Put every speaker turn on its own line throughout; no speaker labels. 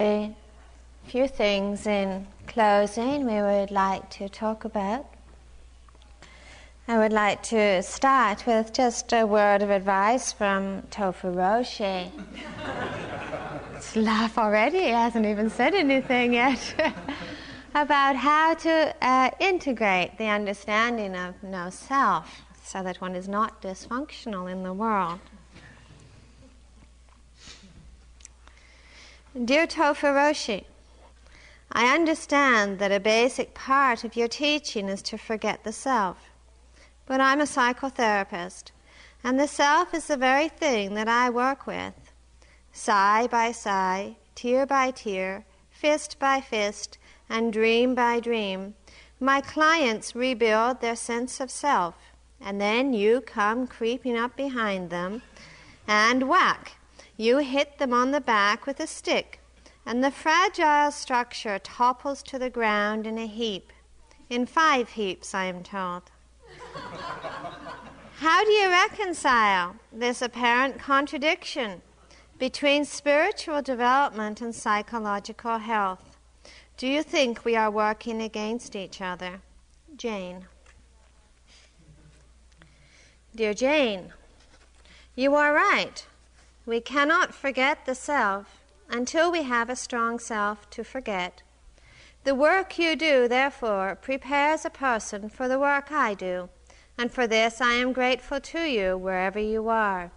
A few things in closing we would like to talk about. I would like to start with just a word of advice from Tofu Roshi. it's laugh already, he hasn't even said anything yet. about how to uh, integrate the understanding of no self so that one is not dysfunctional in the world. Dear Tofu Roshi, I understand that a basic part of your teaching is to forget the self. But I'm a psychotherapist, and the self is the very thing that I work with. Sigh by sigh, tear by tear, fist by fist, and dream by dream, my clients rebuild their sense of self, and then you come creeping up behind them, and whack! You hit them on the back with a stick, and the fragile structure topples to the ground in a heap. In five heaps, I am told. How do you reconcile this apparent contradiction between spiritual development and psychological health? Do you think we are working against each other? Jane. Dear Jane, you are right. We cannot forget the self until we have a strong self to forget. The work you do, therefore, prepares a person for the work I do, and for this I am grateful to you wherever you are.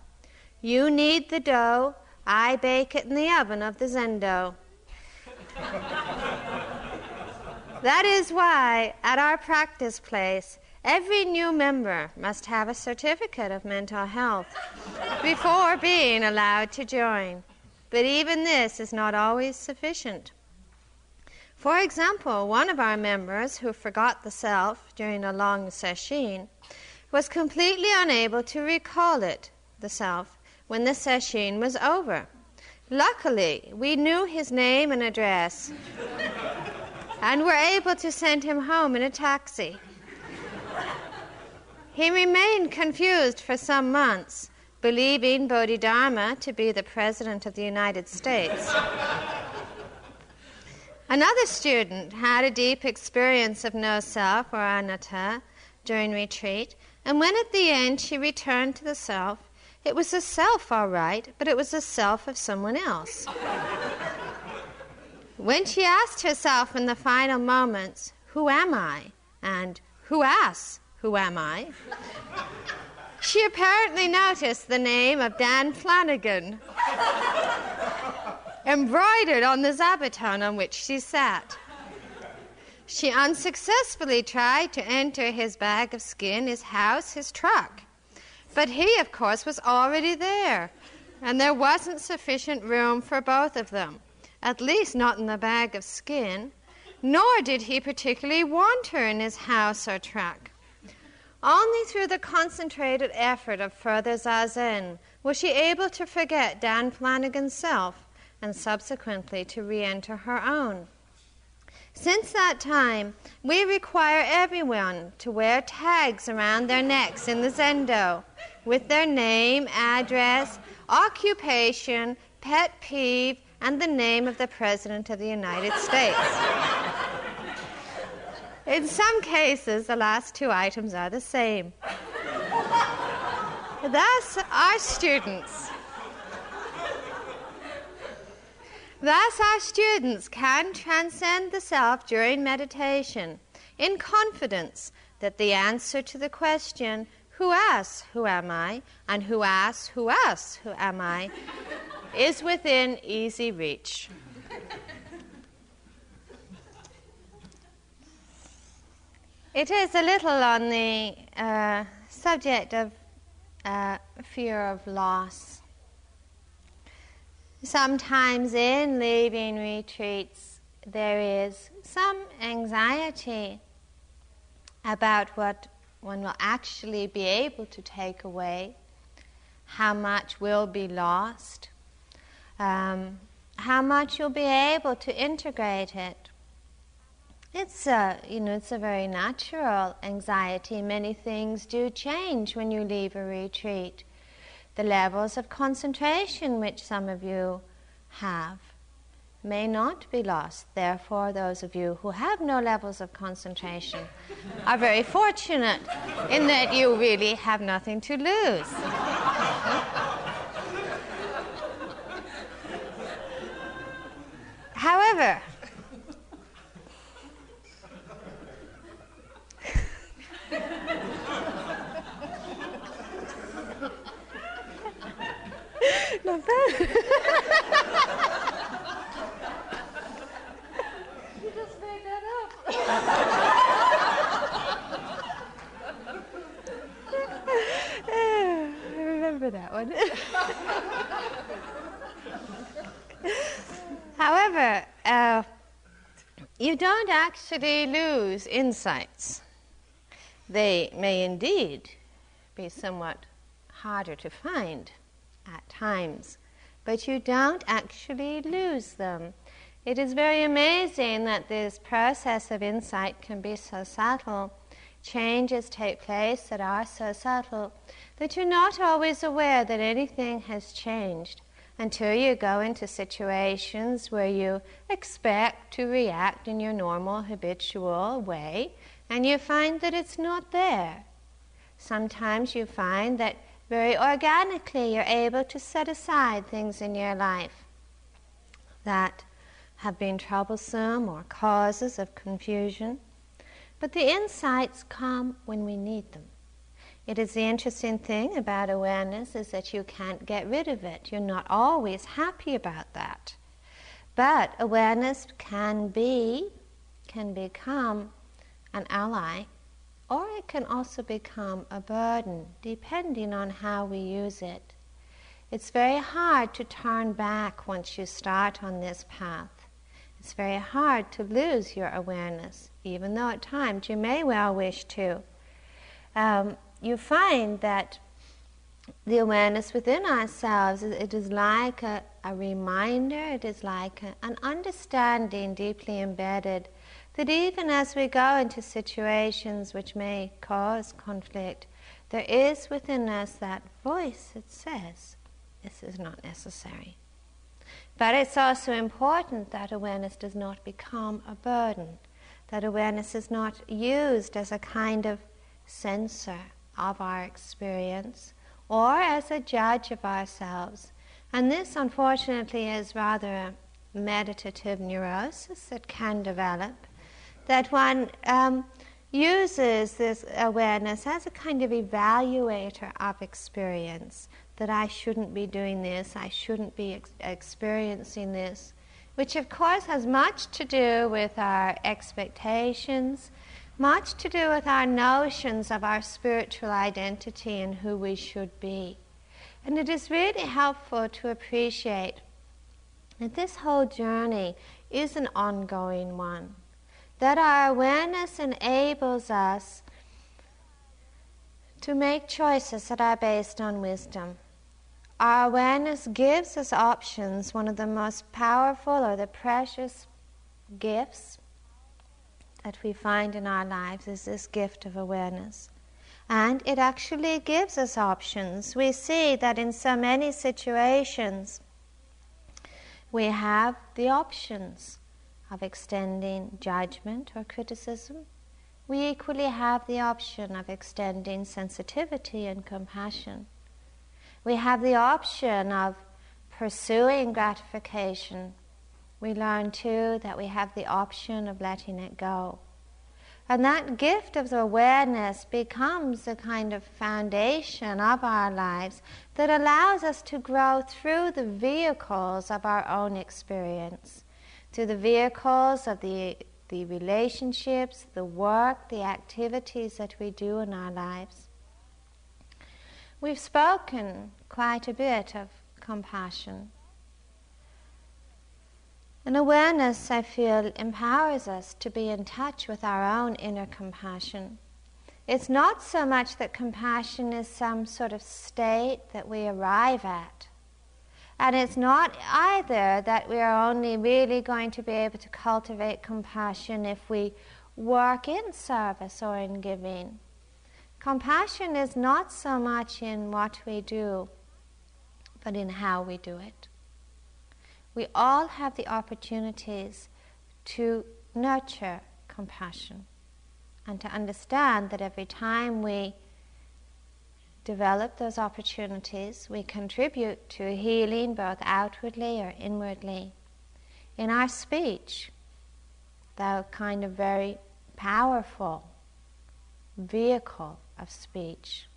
You knead the dough, I bake it in the oven of the Zendo. that is why, at our practice place, Every new member must have a certificate of mental health before being allowed to join. But even this is not always sufficient. For example, one of our members who forgot the self during a long session was completely unable to recall it, the self, when the session was over. Luckily, we knew his name and address and were able to send him home in a taxi. He remained confused for some months, believing Bodhidharma to be the President of the United States. Another student had a deep experience of no self or anatta during retreat, and when at the end she returned to the self, it was the self, all right, but it was the self of someone else. when she asked herself in the final moments, Who am I? and Who asks? Who am I? She apparently noticed the name of Dan Flanagan embroidered on the zabuton on which she sat. She unsuccessfully tried to enter his bag of skin, his house, his truck. But he, of course, was already there, and there wasn't sufficient room for both of them, at least not in the bag of skin, nor did he particularly want her in his house or truck. Only through the concentrated effort of further zazen was she able to forget Dan Flanagan's self and subsequently to re enter her own. Since that time, we require everyone to wear tags around their necks in the Zendo with their name, address, occupation, pet peeve, and the name of the President of the United States. In some cases, the last two items are the same. Thus, our students. Thus, our students can transcend the self during meditation in confidence that the answer to the question, Who asks, Who am I? and Who asks, Who asks, Who am I? is within easy reach. It is a little on the uh, subject of uh, fear of loss. Sometimes in leaving retreats, there is some anxiety about what one will actually be able to take away, how much will be lost, um, how much you'll be able to integrate it. It's a, you know, it's a very natural anxiety. Many things do change when you leave a retreat. The levels of concentration which some of you have, may not be lost. Therefore, those of you who have no levels of concentration are very fortunate in that you really have nothing to lose. However, not bad. remember that one. However, uh, you don't actually lose insights. They may indeed be somewhat harder to find at times, but you don't actually lose them. It is very amazing that this process of insight can be so subtle. Changes take place that are so subtle that you're not always aware that anything has changed until you go into situations where you expect to react in your normal habitual way and you find that it's not there. Sometimes you find that very organically you're able to set aside things in your life that have been troublesome or causes of confusion. But the insights come when we need them. It is the interesting thing about awareness is that you can't get rid of it. You're not always happy about that. But awareness can be, can become an ally, or it can also become a burden, depending on how we use it. It's very hard to turn back once you start on this path. It's very hard to lose your awareness, even though at times you may well wish to. Um, you find that the awareness within ourselves, it is like a, a reminder, it is like a, an understanding deeply embedded that even as we go into situations which may cause conflict, there is within us that voice that says, This is not necessary. But it's also important that awareness does not become a burden, that awareness is not used as a kind of censor of our experience or as a judge of ourselves. And this, unfortunately, is rather a meditative neurosis that can develop, that one um, uses this awareness as a kind of evaluator of experience, that I shouldn't be doing this, I shouldn't be ex- experiencing this, which of course has much to do with our expectations much to do with our notions of our spiritual identity and who we should be. And it is really helpful to appreciate that this whole journey is an ongoing one, that our awareness enables us to make choices that are based on wisdom. Our awareness gives us options, one of the most powerful or the precious gifts that we find in our lives is this gift of awareness. And it actually gives us options. We see that in so many situations, we have the options of extending judgment or criticism. We equally have the option of extending sensitivity and compassion. We have the option of pursuing gratification we learn too that we have the option of letting it go. And that gift of awareness becomes a kind of foundation of our lives that allows us to grow through the vehicles of our own experience, through the vehicles of the, the relationships, the work, the activities that we do in our lives. We've spoken quite a bit of compassion. And awareness, I feel, empowers us to be in touch with our own inner compassion. It's not so much that compassion is some sort of state that we arrive at. And it's not either that we are only really going to be able to cultivate compassion if we work in service or in giving. Compassion is not so much in what we do, but in how we do it. We all have the opportunities to nurture compassion and to understand that every time we develop those opportunities, we contribute to healing both outwardly or inwardly. In our speech, the kind of very powerful vehicle of speech,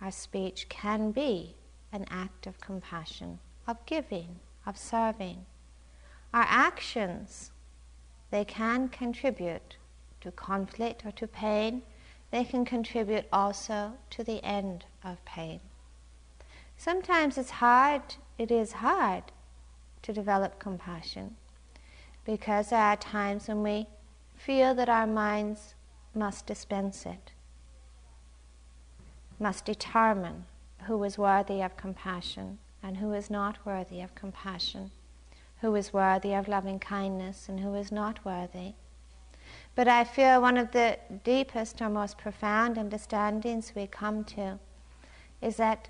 our speech can be an act of compassion, of giving, of serving. Our actions, they can contribute to conflict or to pain they can contribute also to the end of pain. Sometimes it's hard, it is hard to develop compassion because there are times when we feel that our minds must dispense it, must determine who is worthy of compassion and who is not worthy of compassion, who is worthy of loving kindness and who is not worthy. But I feel one of the deepest or most profound understandings we come to is that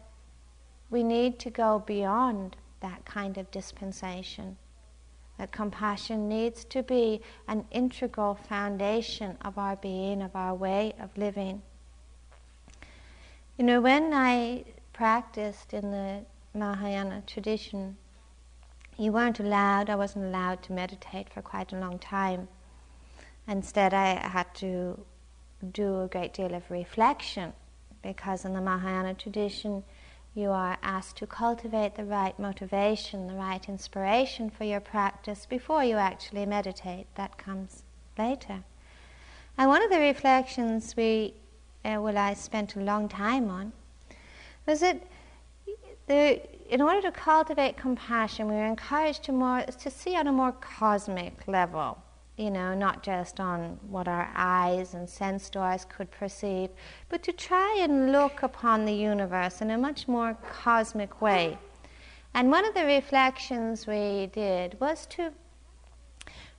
we need to go beyond that kind of dispensation. That compassion needs to be an integral foundation of our being, of our way of living. You know, when I practiced in the Mahayana tradition, you weren't allowed, I wasn't allowed to meditate for quite a long time. Instead, I had to do a great deal of reflection because in the Mahayana tradition, you are asked to cultivate the right motivation, the right inspiration for your practice before you actually meditate. That comes later. And one of the reflections we, uh, well, I spent a long time on was that the, in order to cultivate compassion, we were encouraged to more to see on a more cosmic level you know, not just on what our eyes and sense doors could perceive, but to try and look upon the universe in a much more cosmic way. And one of the reflections we did was to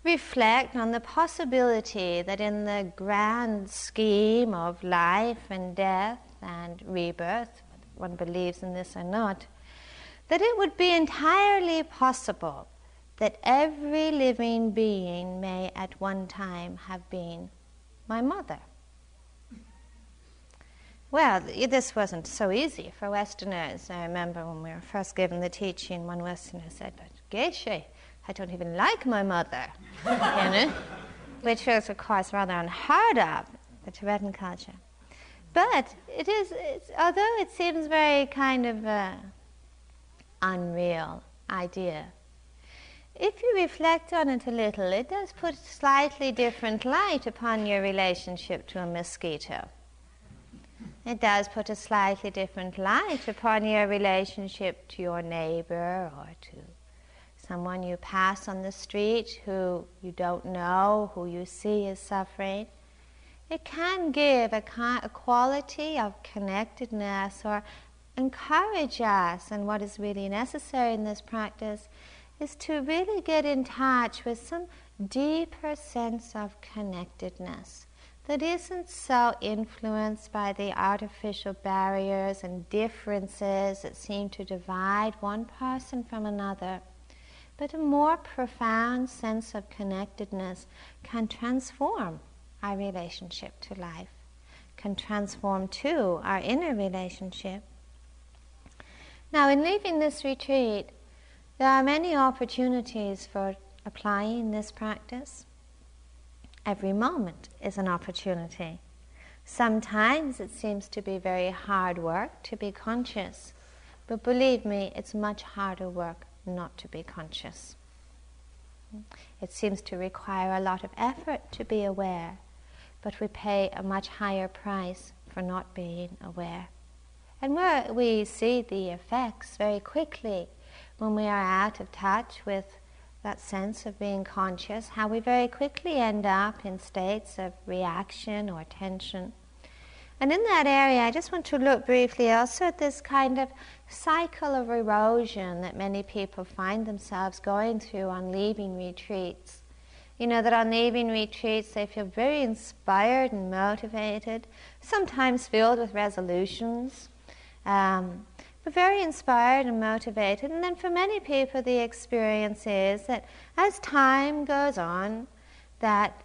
reflect on the possibility that in the grand scheme of life and death and rebirth, one believes in this or not, that it would be entirely possible that every living being may at one time have been my mother. Well, this wasn't so easy for Westerners. I remember when we were first given the teaching, one Westerner said, But Geshe, I don't even like my mother. you know? Which was, of course, rather unheard of, in the Tibetan culture. But it is, although it seems very kind of a unreal idea, if you reflect on it a little, it does put a slightly different light upon your relationship to a mosquito. It does put a slightly different light upon your relationship to your neighbor or to someone you pass on the street who you don't know, who you see is suffering. It can give a, a quality of connectedness or encourage us, and what is really necessary in this practice is to really get in touch with some deeper sense of connectedness that isn't so influenced by the artificial barriers and differences that seem to divide one person from another. But a more profound sense of connectedness can transform our relationship to life, can transform too our inner relationship. Now, in leaving this retreat, there are many opportunities for applying this practice. Every moment is an opportunity. Sometimes it seems to be very hard work to be conscious, but believe me, it's much harder work not to be conscious. It seems to require a lot of effort to be aware, but we pay a much higher price for not being aware. And where we see the effects very quickly when we are out of touch with that sense of being conscious, how we very quickly end up in states of reaction or tension. And in that area, I just want to look briefly also at this kind of cycle of erosion that many people find themselves going through on leaving retreats. You know, that on leaving retreats, they feel very inspired and motivated, sometimes filled with resolutions. Um, but very inspired and motivated. And then for many people, the experience is that as time goes on, that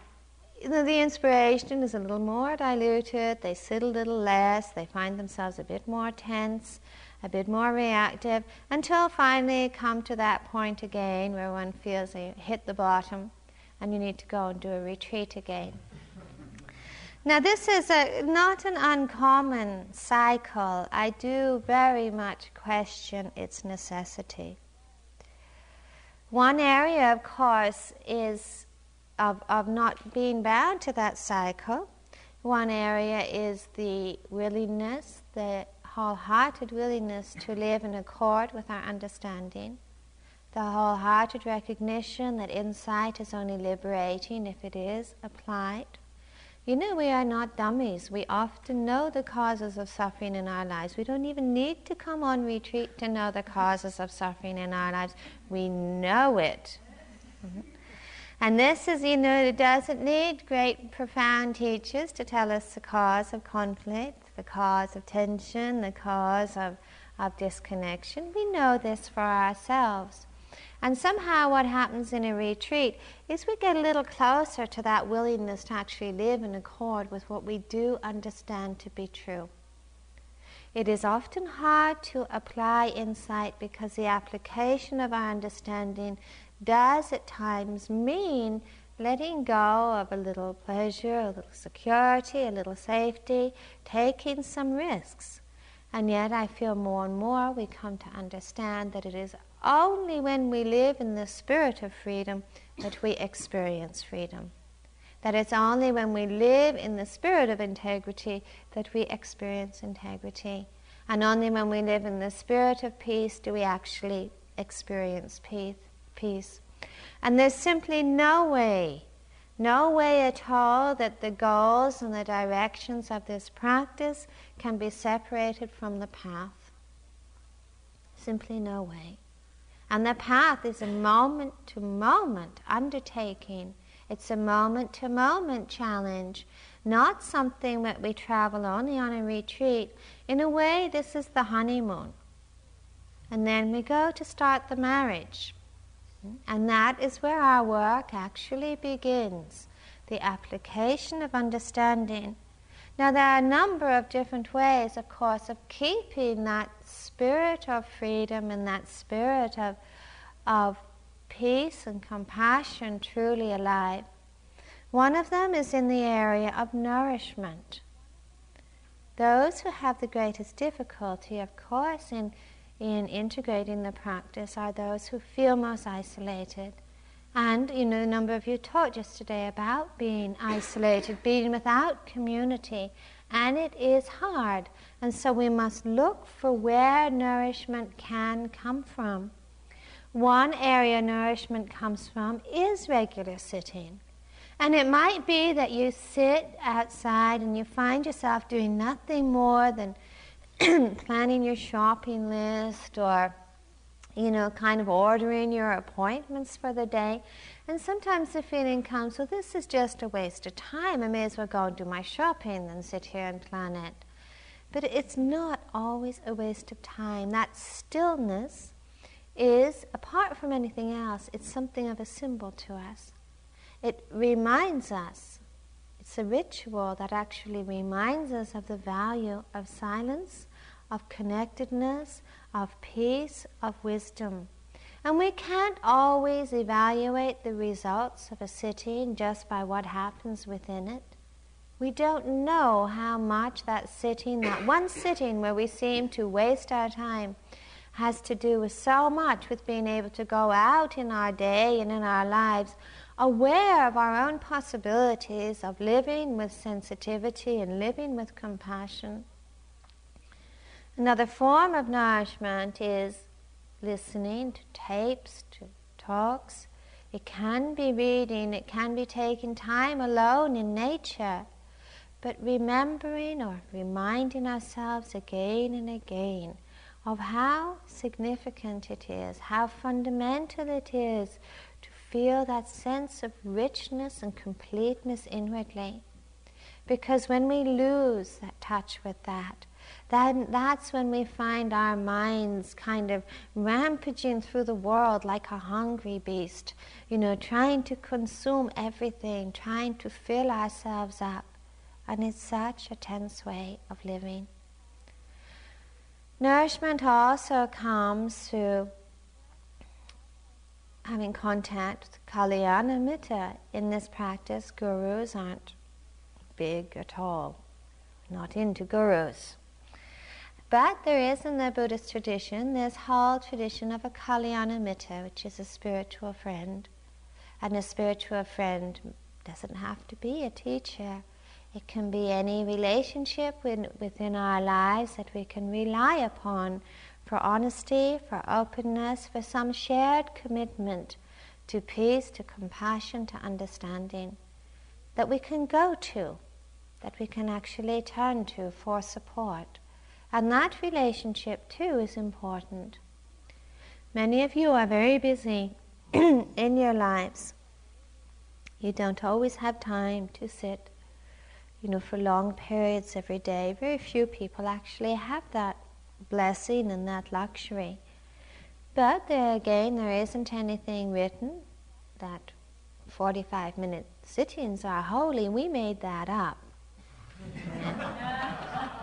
you know, the inspiration is a little more diluted, they sit a little less, they find themselves a bit more tense, a bit more reactive, until finally come to that point again where one feels they hit the bottom and you need to go and do a retreat again. Now, this is a, not an uncommon cycle. I do very much question its necessity. One area, of course, is of, of not being bound to that cycle. One area is the willingness, the wholehearted willingness to live in accord with our understanding, the wholehearted recognition that insight is only liberating if it is applied. You know, we are not dummies. We often know the causes of suffering in our lives. We don't even need to come on retreat to know the causes of suffering in our lives. We know it. Mm-hmm. And this is, you know, it doesn't need great, profound teachers to tell us the cause of conflict, the cause of tension, the cause of, of disconnection. We know this for ourselves. And somehow, what happens in a retreat is we get a little closer to that willingness to actually live in accord with what we do understand to be true. It is often hard to apply insight because the application of our understanding does at times mean letting go of a little pleasure, a little security, a little safety, taking some risks. And yet, I feel more and more we come to understand that it is only when we live in the spirit of freedom that we experience freedom. That it's only when we live in the spirit of integrity that we experience integrity. And only when we live in the spirit of peace do we actually experience peace. peace. And there's simply no way, no way at all that the goals and the directions of this practice can be separated from the path. Simply no way. And the path is a moment to moment undertaking. It's a moment to moment challenge, not something that we travel only on a retreat. In a way, this is the honeymoon. And then we go to start the marriage. And that is where our work actually begins the application of understanding. Now, there are a number of different ways, of course, of keeping that spirit of freedom and that spirit of, of peace and compassion truly alive. One of them is in the area of nourishment. Those who have the greatest difficulty, of course, in, in integrating the practice are those who feel most isolated. And, you know, a number of you talked yesterday about being isolated, being without community, and it is hard. And so we must look for where nourishment can come from. One area nourishment comes from is regular sitting. And it might be that you sit outside and you find yourself doing nothing more than planning your shopping list or, you know, kind of ordering your appointments for the day. And sometimes the feeling comes, well, this is just a waste of time. I may as well go and do my shopping than sit here and plan it. But it's not always a waste of time. That stillness is, apart from anything else, it's something of a symbol to us. It reminds us, it's a ritual that actually reminds us of the value of silence, of connectedness, of peace, of wisdom. And we can't always evaluate the results of a sitting just by what happens within it. We don't know how much that sitting, that one sitting where we seem to waste our time, has to do with so much with being able to go out in our day and in our lives aware of our own possibilities of living with sensitivity and living with compassion. Another form of nourishment is listening to tapes, to talks. It can be reading, it can be taking time alone in nature but remembering or reminding ourselves again and again of how significant it is, how fundamental it is to feel that sense of richness and completeness inwardly. Because when we lose that touch with that, then that's when we find our minds kind of rampaging through the world like a hungry beast, you know, trying to consume everything, trying to fill ourselves up. And it's such a tense way of living. Nourishment also comes through having contact with Kalyana Mitta. In this practice, gurus aren't big at all, not into gurus. But there is in the Buddhist tradition this whole tradition of a Kalyana Mitta, which is a spiritual friend. And a spiritual friend doesn't have to be a teacher. It can be any relationship within our lives that we can rely upon for honesty, for openness, for some shared commitment to peace, to compassion, to understanding that we can go to, that we can actually turn to for support. And that relationship too is important. Many of you are very busy in your lives. You don't always have time to sit, you know, for long periods every day. Very few people actually have that blessing and that luxury. But there again, there isn't anything written that 45 minute sittings are holy. We made that up.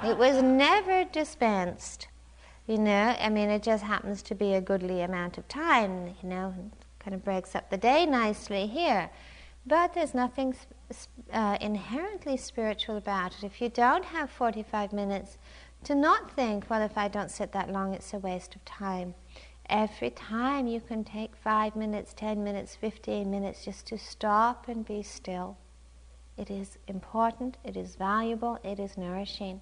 It was never dispensed. You know, I mean, it just happens to be a goodly amount of time, you know, kind of breaks up the day nicely here. But there's nothing uh, inherently spiritual about it. If you don't have 45 minutes, to not think, well, if I don't sit that long, it's a waste of time. Every time you can take five minutes, 10 minutes, 15 minutes just to stop and be still. It is important, it is valuable, it is nourishing.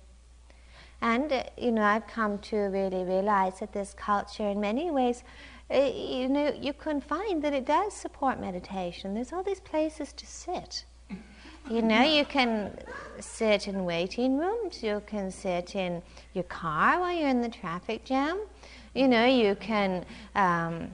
And, uh, you know, I've come to really realize that this culture, in many ways, uh, you know, you can find that it does support meditation. There's all these places to sit. You know, you can sit in waiting rooms, you can sit in your car while you're in the traffic jam. You know, you can um,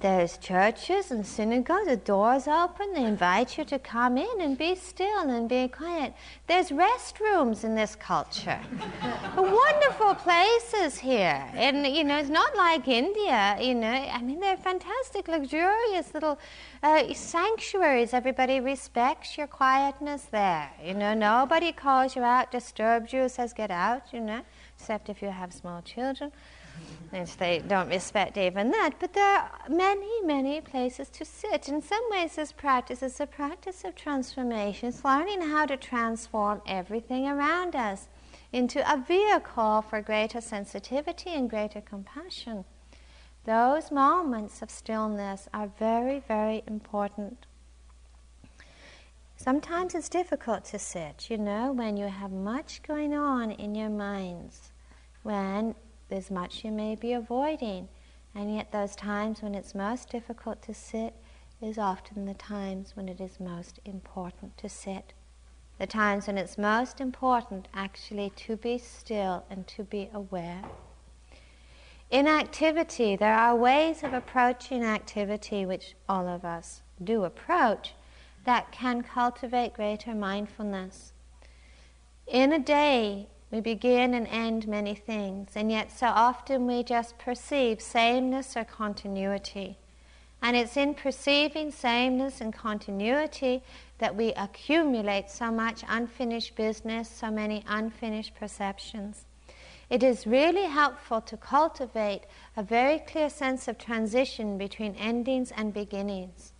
there's churches and synagogues, the doors open, they invite you to come in and be still and be quiet. There's restrooms in this culture. Wonderful places here. And, you know, it's not like India, you know, I mean, they're fantastic, luxurious little uh, sanctuaries. Everybody respects your quietness there. You know, nobody calls you out, disturbs you, says get out, you know, except if you have small children if they don't respect even that. But there are many, many places to sit. In some ways, this practice is a practice of transformation. It's learning how to transform everything around us into a vehicle for greater sensitivity and greater compassion. Those moments of stillness are very, very important. Sometimes it's difficult to sit, you know, when you have much going on in your minds, when there's much you may be avoiding. And yet, those times when it's most difficult to sit is often the times when it is most important to sit. The times when it's most important actually to be still and to be aware. In activity, there are ways of approaching activity which all of us do approach that can cultivate greater mindfulness. In a day, we begin and end many things, and yet so often we just perceive sameness or continuity. And it's in perceiving sameness and continuity that we accumulate so much unfinished business, so many unfinished perceptions. It is really helpful to cultivate a very clear sense of transition between endings and beginnings.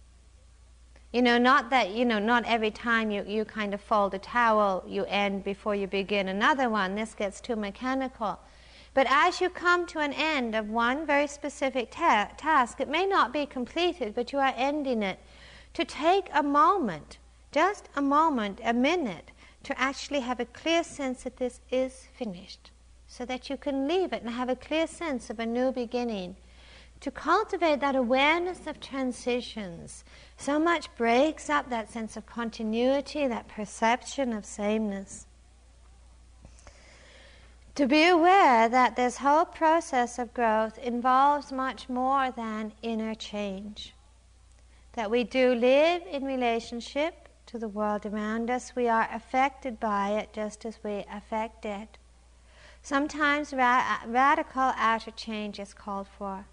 You know, not that, you know, not every time you, you kind of fold a towel, you end before you begin another one. This gets too mechanical. But as you come to an end of one very specific ta- task, it may not be completed, but you are ending it, to take a moment, just a moment, a minute, to actually have a clear sense that this is finished, so that you can leave it and have a clear sense of a new beginning to cultivate that awareness of transitions so much breaks up that sense of continuity, that perception of sameness. To be aware that this whole process of growth involves much more than inner change. That we do live in relationship to the world around us, we are affected by it just as we affect it. Sometimes ra- radical outer change is called for.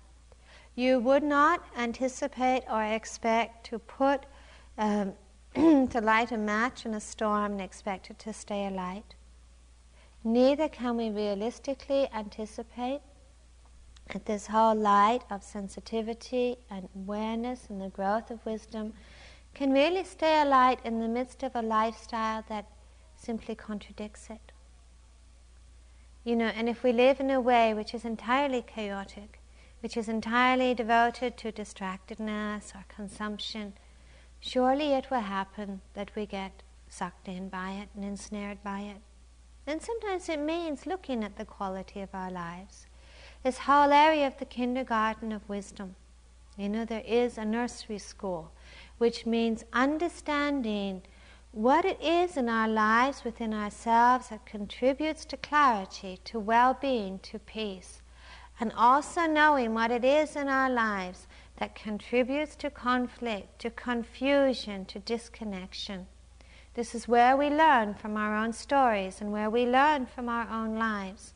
You would not anticipate or expect to put um, to light a match in a storm and expect it to stay alight. Neither can we realistically anticipate that this whole light of sensitivity and awareness and the growth of wisdom can really stay alight in the midst of a lifestyle that simply contradicts it. You know, and if we live in a way which is entirely chaotic, which is entirely devoted to distractedness or consumption, surely it will happen that we get sucked in by it and ensnared by it. And sometimes it means looking at the quality of our lives. This whole area of the kindergarten of wisdom. You know, there is a nursery school, which means understanding what it is in our lives within ourselves that contributes to clarity, to well being, to peace. And also knowing what it is in our lives that contributes to conflict, to confusion, to disconnection. This is where we learn from our own stories and where we learn from our own lives.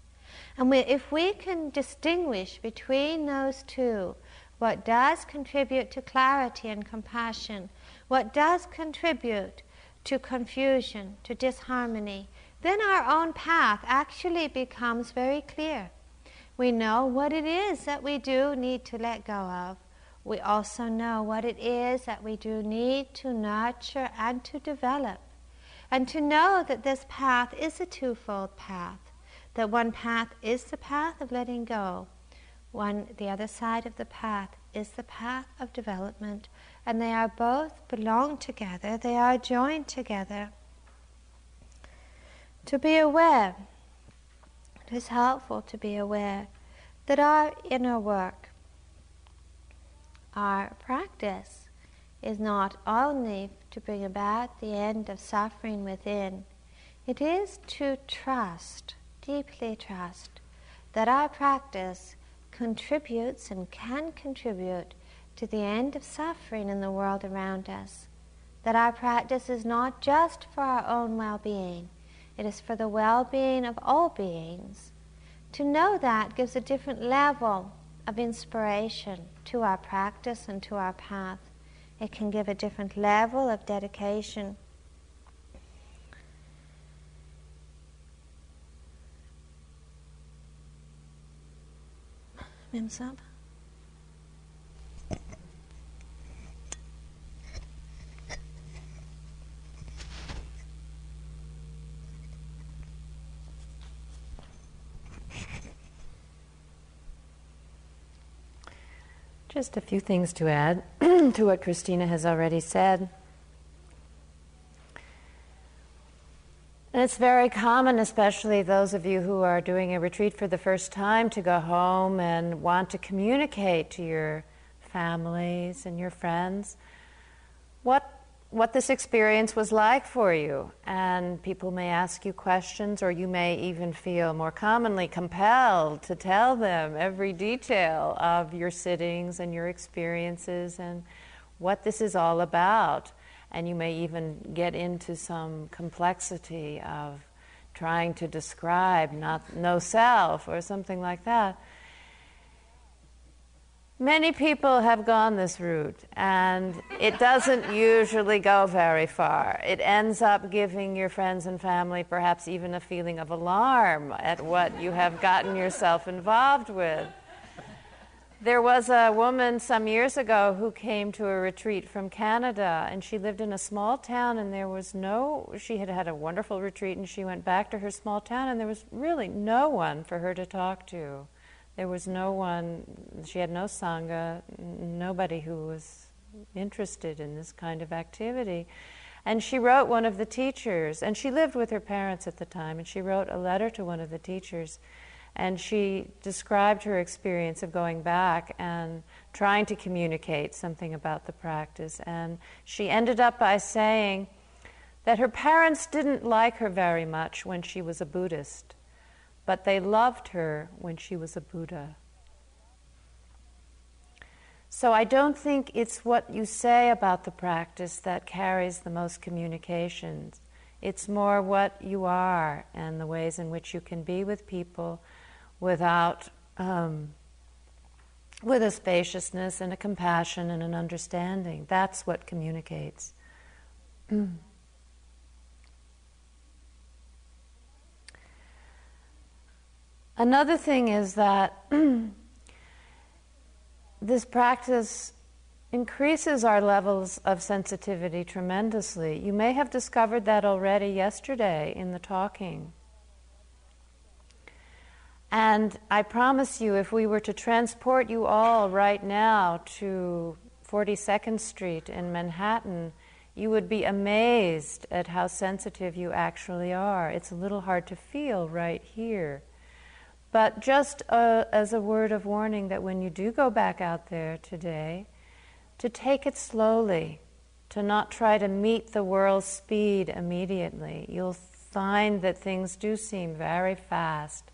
And we, if we can distinguish between those two, what does contribute to clarity and compassion, what does contribute to confusion, to disharmony, then our own path actually becomes very clear. We know what it is that we do need to let go of. We also know what it is that we do need to nurture and to develop. And to know that this path is a twofold path. That one path is the path of letting go, one, the other side of the path is the path of development and they are both belong together, they are joined together. To be aware, it is helpful to be aware that our inner work, our practice, is not only to bring about the end of suffering within, it is to trust, deeply trust, that our practice contributes and can contribute to the end of suffering in the world around us. That our practice is not just for our own well being, it is for the well being of all beings. To know that gives a different level of inspiration to our practice and to our path. It can give a different level of dedication. Mimsab?
Just a few things to add to what Christina has already said. And it's very common, especially those of you who are doing a retreat for the first time, to go home and want to communicate to your families and your friends what what this experience was like for you. And people may ask you questions, or you may even feel more commonly compelled to tell them every detail of your sittings and your experiences and what this is all about. And you may even get into some complexity of trying to describe not no self or something like that. Many people have gone this route, and it doesn't usually go very far. It ends up giving your friends and family perhaps even a feeling of alarm at what you have gotten yourself involved with. There was a woman some years ago who came to a retreat from Canada, and she lived in a small town, and there was no, she had had a wonderful retreat, and she went back to her small town, and there was really no one for her to talk to. There was no one, she had no Sangha, nobody who was interested in this kind of activity. And she wrote one of the teachers, and she lived with her parents at the time, and she wrote a letter to one of the teachers. And she described her experience of going back and trying to communicate something about the practice. And she ended up by saying that her parents didn't like her very much when she was a Buddhist but they loved her when she was a Buddha. So I don't think it's what you say about the practice that carries the most communications. It's more what you are and the ways in which you can be with people without, um, with a spaciousness and a compassion and an understanding. That's what communicates. Another thing is that this practice increases our levels of sensitivity tremendously. You may have discovered that already yesterday in the talking. And I promise you, if we were to transport you all right now to 42nd Street in Manhattan, you would be amazed at how sensitive you actually are. It's a little hard to feel right here. But just uh, as a word of warning that when you do go back out there today, to take it slowly, to not try to meet the world's speed immediately. You'll find that things do seem very fast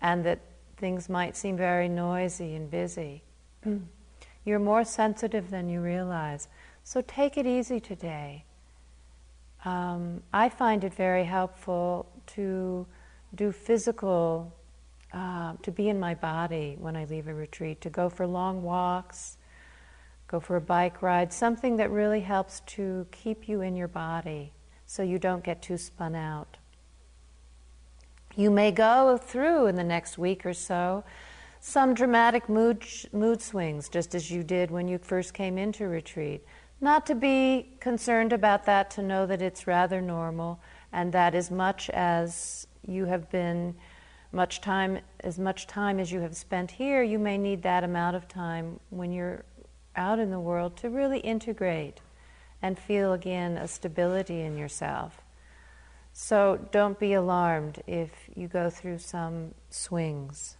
and that things might seem very noisy and busy. You're more sensitive than you realize. So take it easy today. Um, I find it very helpful to do physical, uh, to be in my body when I leave a retreat, to go for long walks, go for a bike ride, something that really helps to keep you in your body so you don't get too spun out. You may go through in the next week or so some dramatic mood, mood swings, just as you did when you first came into retreat. Not to be concerned about that, to know that it's rather normal, and that as much as you have been much time as much time as you have spent here you may need that amount of time when you're out in the world to really integrate and feel again a stability in yourself. So don't be alarmed if you go through some swings.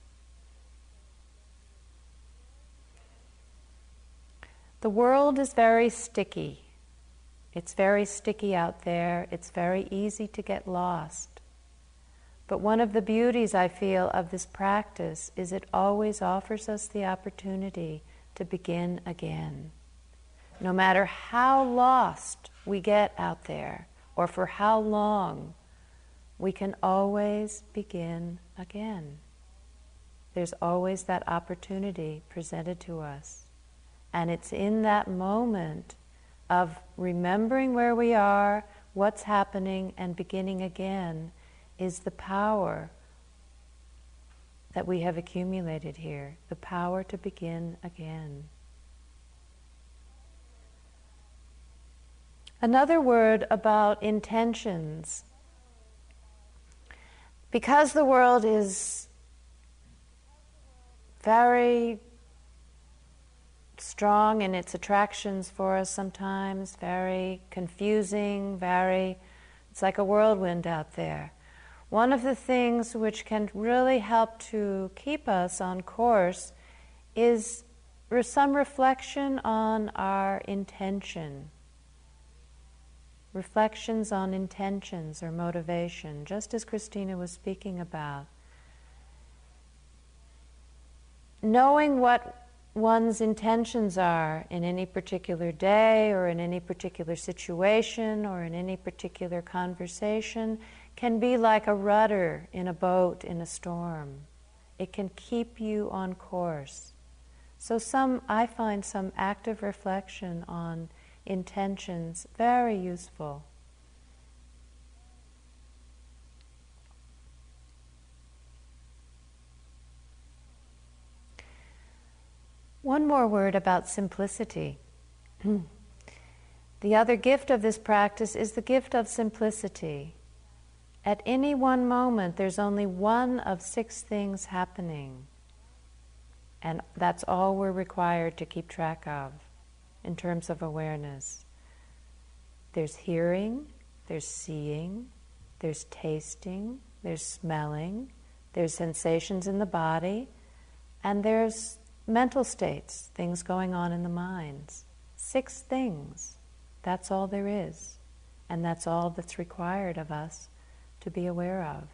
The world is very sticky. It's very sticky out there. It's very easy to get lost. But one of the beauties I feel of this practice is it always offers us the opportunity to begin again. No matter how lost we get out there or for how long, we can always begin again. There's always that opportunity presented to us. And it's in that moment of remembering where we are, what's happening, and beginning again is the power that we have accumulated here, the power to begin again. Another word about intentions. Because the world is very strong in its attractions for us sometimes, very confusing, very, it's like a whirlwind out there. One of the things which can really help to keep us on course is some reflection on our intention. Reflections on intentions or motivation, just as Christina was speaking about. Knowing what one's intentions are in any particular day or in any particular situation or in any particular conversation can be like a rudder in a boat in a storm. It can keep you on course. So some I find some active reflection on intentions very useful. One more word about simplicity. the other gift of this practice is the gift of simplicity. At any one moment, there's only one of six things happening. And that's all we're required to keep track of in terms of awareness. There's hearing, there's seeing, there's tasting, there's smelling, there's sensations in the body, and there's mental states, things going on in the minds. Six things. That's all there is. And that's all that's required of us to be aware of.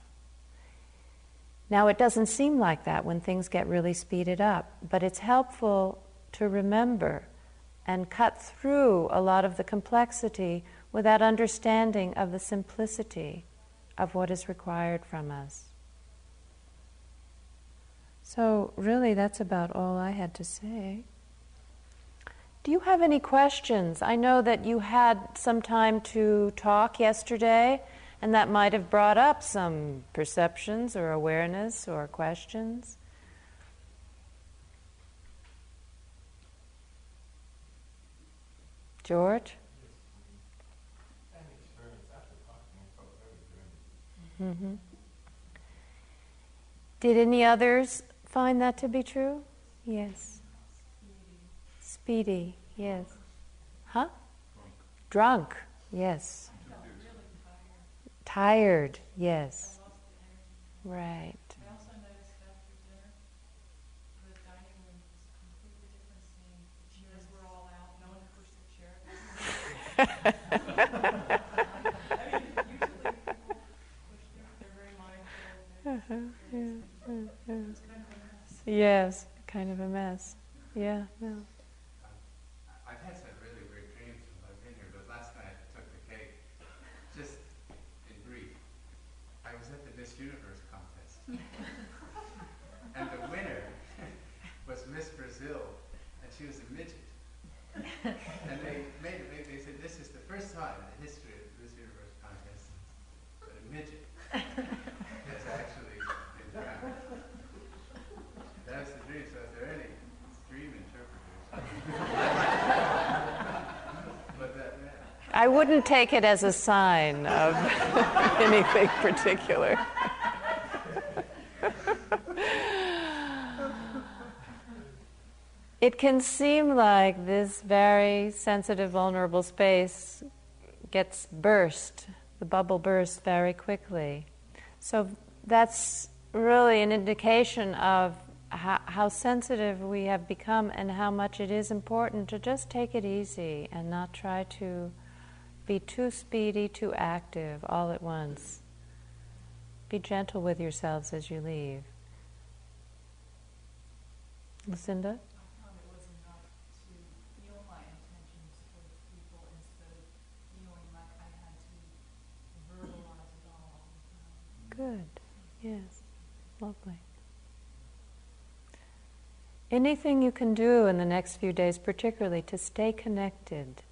Now, it doesn't seem like that when things get really speeded up, but it's helpful to remember and cut through a lot of the complexity with that understanding of the simplicity of what is required from us. So, really, that's about all I had to say. Do you have any questions? I know that you had some time to talk yesterday, and that might have brought up some perceptions or awareness or questions. George? Mm-hmm. Did any others find that to be true? Yes. Speedy, yes. Huh? Drunk, yes. Tired, yes. Right.
I also noticed after dinner the dining room was completely different scene. The chairs were all out, no one pushed the chair. Usually people pushed it, they're very mindful. It uh-huh. was kind of a mess.
Yes, kind of a mess. Yeah, no.
I've had some really weird dreams since I've been here, but last night I took the cake. Just in brief, I was at the Miss Universe contest, and the winner was Miss Brazil, and she was a midget. And they made it. They said this is the first time in the history of the Miss Universe contest that a midget has actually been crowned. That was the dream. So if there are any dream interpreters. but that, yeah.
I wouldn't take it as a sign of anything particular. it can seem like this very sensitive, vulnerable space gets burst, the bubble bursts very quickly. So that's really an indication of how, how, sensitive we have become and how much it is important to just take it easy and not try to be too speedy, too active all at once. Be gentle with yourselves as you leave. Lucinda? Good. Yes. Lovely. Anything you can do in the next few days, particularly to stay connected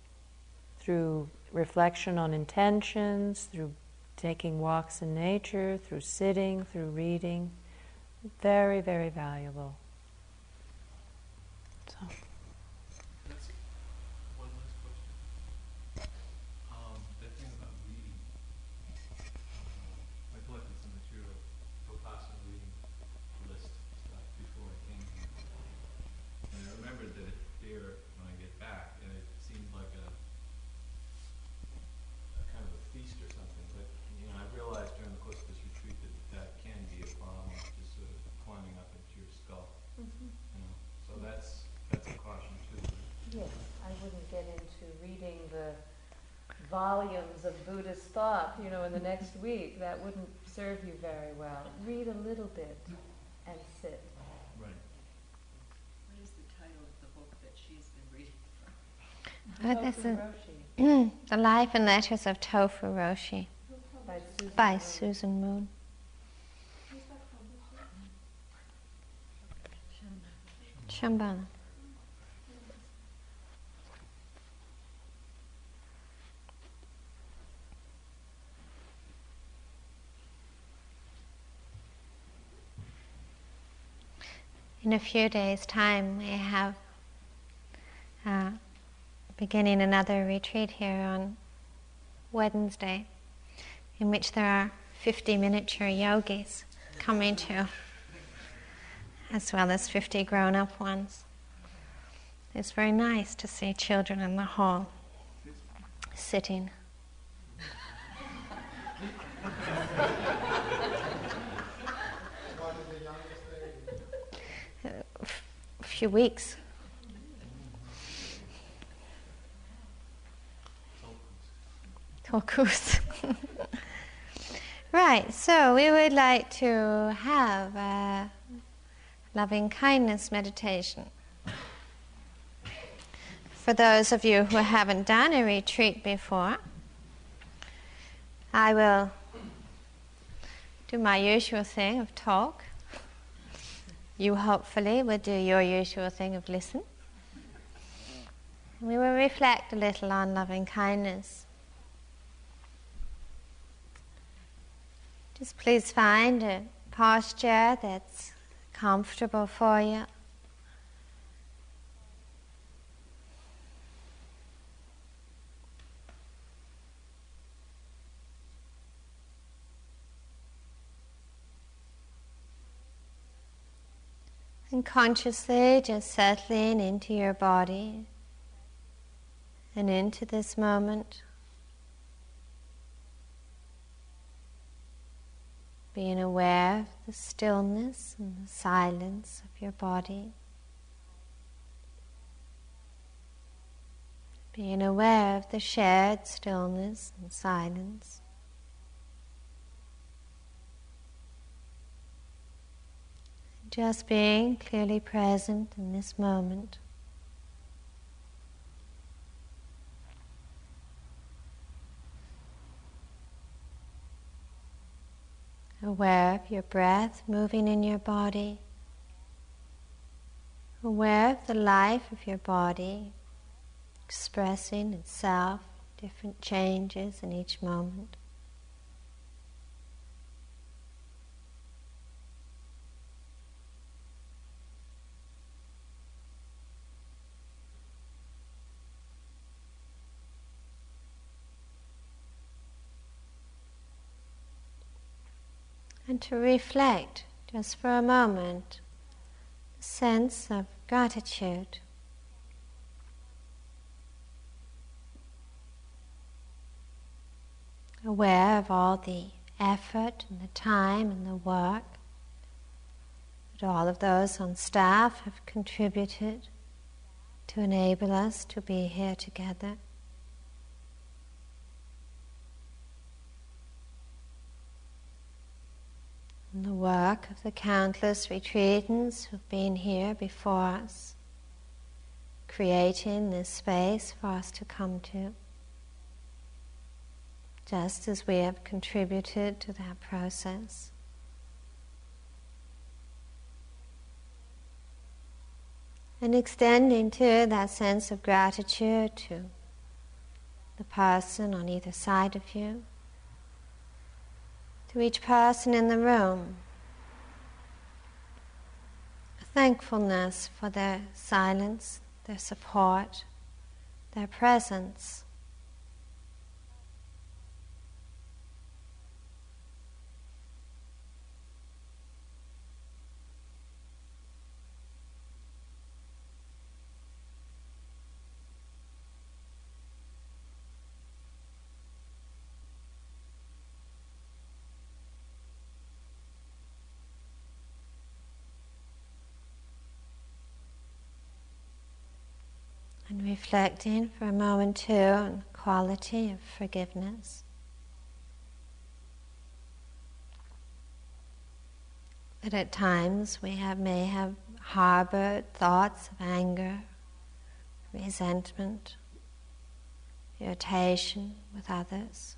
through reflection on intentions, through taking walks in nature, through sitting, through reading, very, very valuable. So.
One last question. Um, that thing about reading, uh, I collected some material, Vipassana reading list stuff before I came here. And I remembered that it's here when I get back, and it seemed like a, a kind of a feast or something. But, you know, I realized during the course of this retreat that that can be a problem, just sort of climbing up into your skull. You know, so that's, that's a caution too.
Yes, I wouldn't get into reading the volumes of Buddhist thought, you know, in the next week. That wouldn't serve you very well. Read a little bit and sit.
Right.
What is the title of the book that she's been reading from?
Oh, this
Tofu
is
Roshi
the Life and Letters of Tofu Roshi
by Susan
by
Moon.
Susan Moon. Shambhala. In a few days' time, we have uh, beginning another retreat here on Wednesday, in which there are 50 miniature yogis coming to, as well as 50 grown up ones. It's very nice to see children in the hall sitting. Few weeks. Tokus. right, so we would like to have a loving kindness meditation. for those of you who haven't done a retreat before, I will do my usual thing of talk. You hopefully will do your usual thing of listen. We will reflect a little on loving kindness. Just please find a posture that's comfortable for you. And consciously just settling into your body and into this moment. Being aware of the stillness and the silence of your body. Being aware of the shared stillness and silence. Just being clearly present in this moment. Aware of your breath moving in your body. Aware of the life of your body expressing itself, different changes in each moment. To reflect just for a moment a sense of gratitude. Aware of all the effort and the time and the work that all of those on staff have contributed to enable us to be here together. And the work of the countless retreatants who've been here before us, creating this space for us to come to, just as we have contributed to that process. And extending to that sense of gratitude to the person on either side of you to each person in the room. A thankfulness for their silence, their support, their presence. And reflecting for a moment too on quality of forgiveness. That at times we have, may have harbored thoughts of anger, resentment, irritation with others.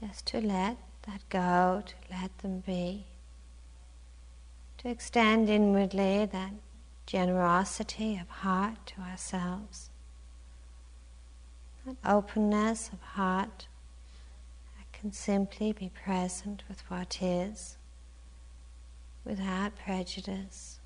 Just to let that go, to let them be to extend inwardly that generosity of heart to ourselves, that openness of heart that can simply be present with what is without prejudice.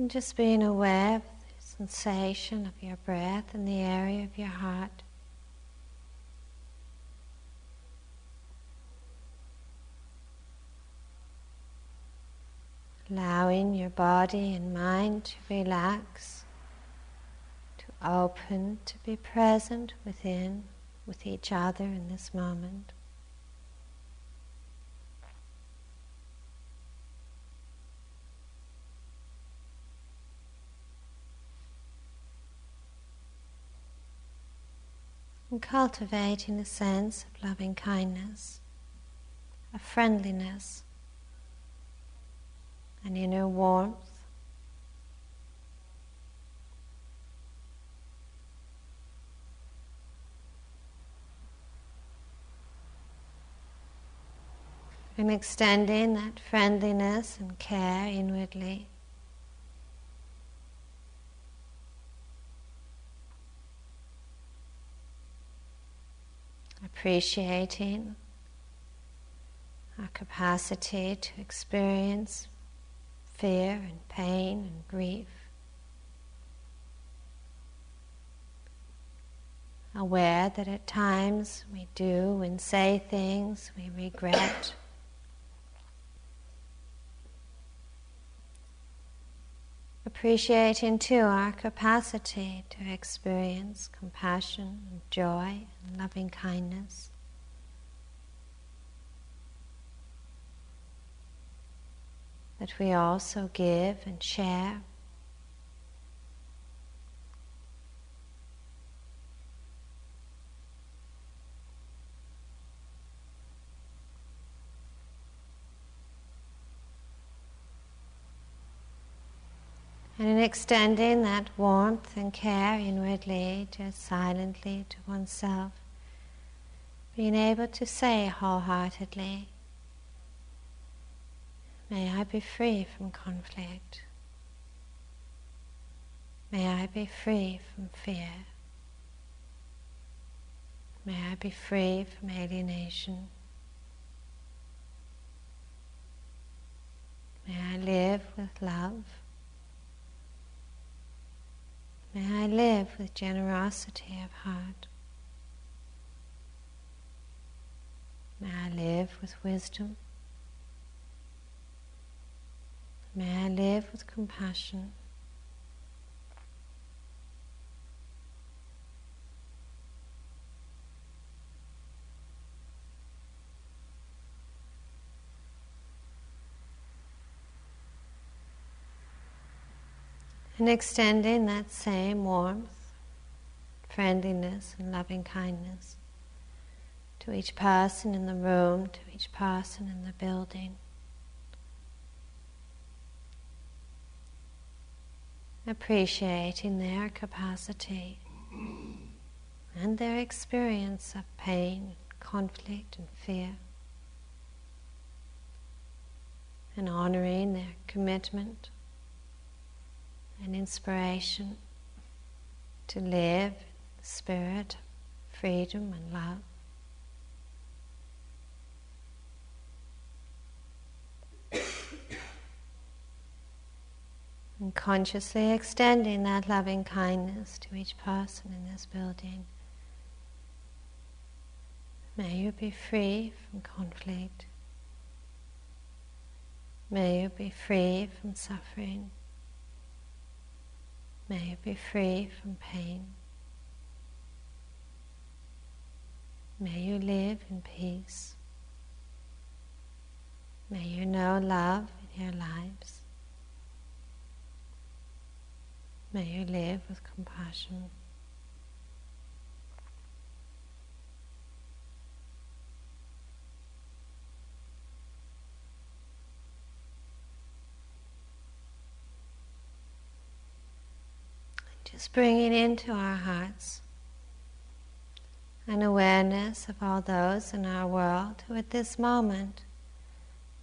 And just being aware of the sensation of your breath in the area of your heart. allowing your body and mind to relax, to open, to be present within, with each other in this moment. And cultivating a sense of loving kindness, a friendliness an inner warmth. And extending that friendliness and care inwardly. Appreciating our capacity to experience fear and pain and grief. Aware that at times we do and say things we regret. Appreciating too our capacity to experience compassion and joy and loving kindness. that we also give and share. And in extending that warmth and care inwardly, just silently to oneself, being able to say wholeheartedly, May I be free from conflict. May I be free from fear. May I be free from alienation. May I live with love. May I live with generosity of heart. May I live with wisdom. May I live with compassion. And extending that same warmth, friendliness, and loving kindness to each person in the room, to each person in the building. appreciating their capacity and their experience of pain, conflict, and fear, and honoring their commitment and inspiration to live spirit freedom and love. And consciously extending that loving kindness to each person in this building. May you be free from conflict. May you be free from suffering. May you be free from pain. May you live in peace. May you know love in your lives. May you live with compassion. Just bringing into our hearts an awareness of all those in our world who at this moment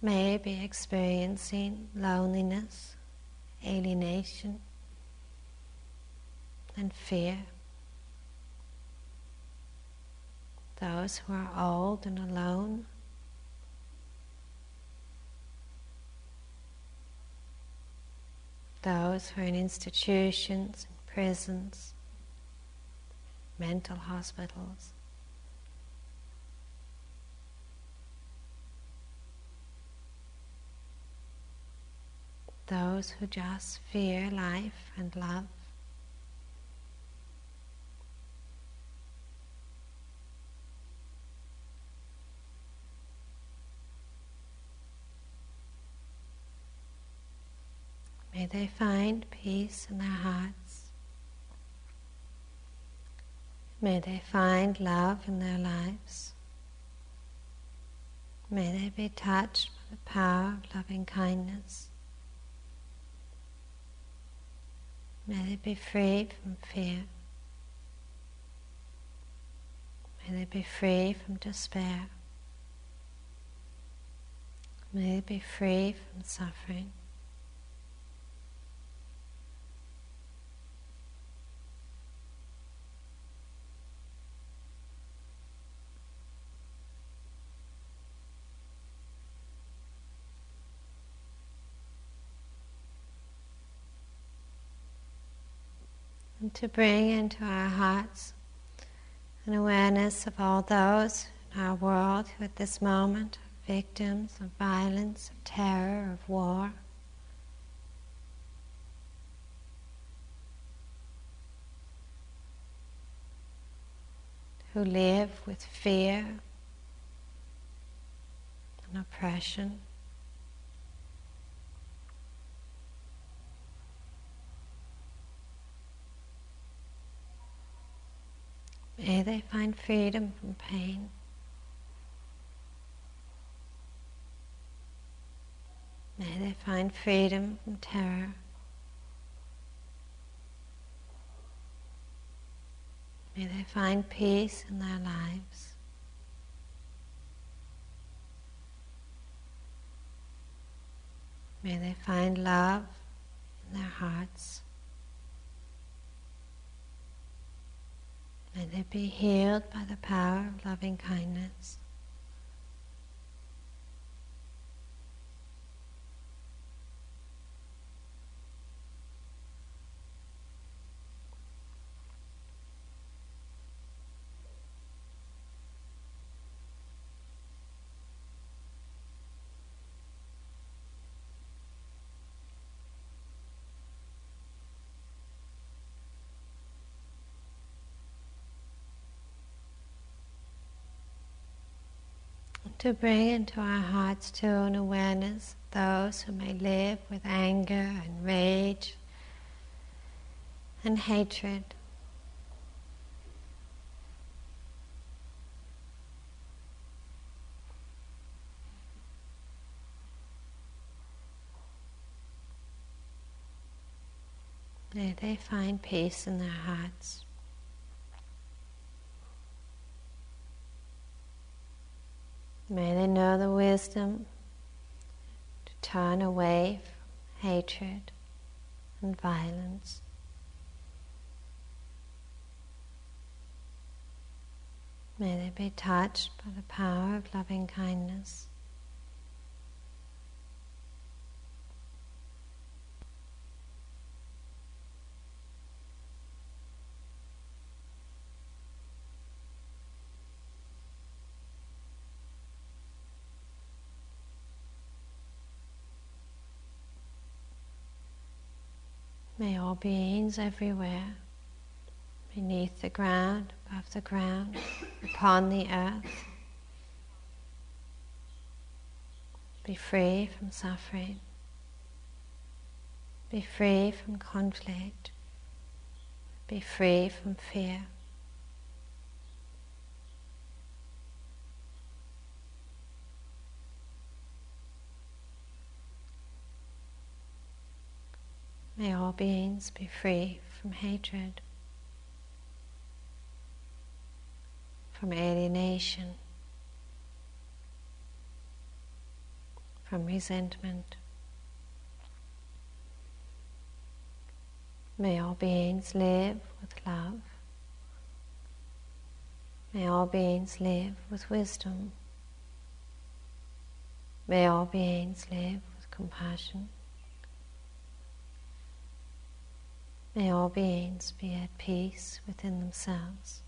may be experiencing loneliness, alienation, and fear. Those who are old and alone. Those who are in institutions, prisons, mental hospitals. those who just fear life and love. May they find peace in their hearts. May they find love in their lives. May they be touched by the power of loving kindness. May they be free from fear. May they be free from despair. May they be free from suffering. And to bring into our hearts an awareness of all those in our world who at this moment are victims of violence, of terror, of war. Who live with fear and oppression. May they find freedom from pain. May they find freedom from terror. May they find peace in their lives. May they find love in their hearts. May they be healed by the power of loving kindness. To bring into our hearts an awareness those who may live with anger and rage and hatred. May they find peace in their hearts. May they know the wisdom to turn away from hatred and violence. May they be touched by the power of loving kindness. May all beings everywhere, beneath the ground, above the ground, upon the earth, be free from suffering, be free from conflict, be free from fear. May all beings be free from hatred, from alienation, from resentment. May all beings live with love. May all beings live with wisdom. May all beings live with compassion. May all beings be at peace within themselves.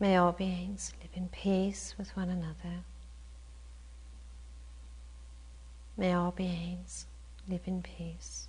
May all beings live in peace with one another. May all beings live in peace.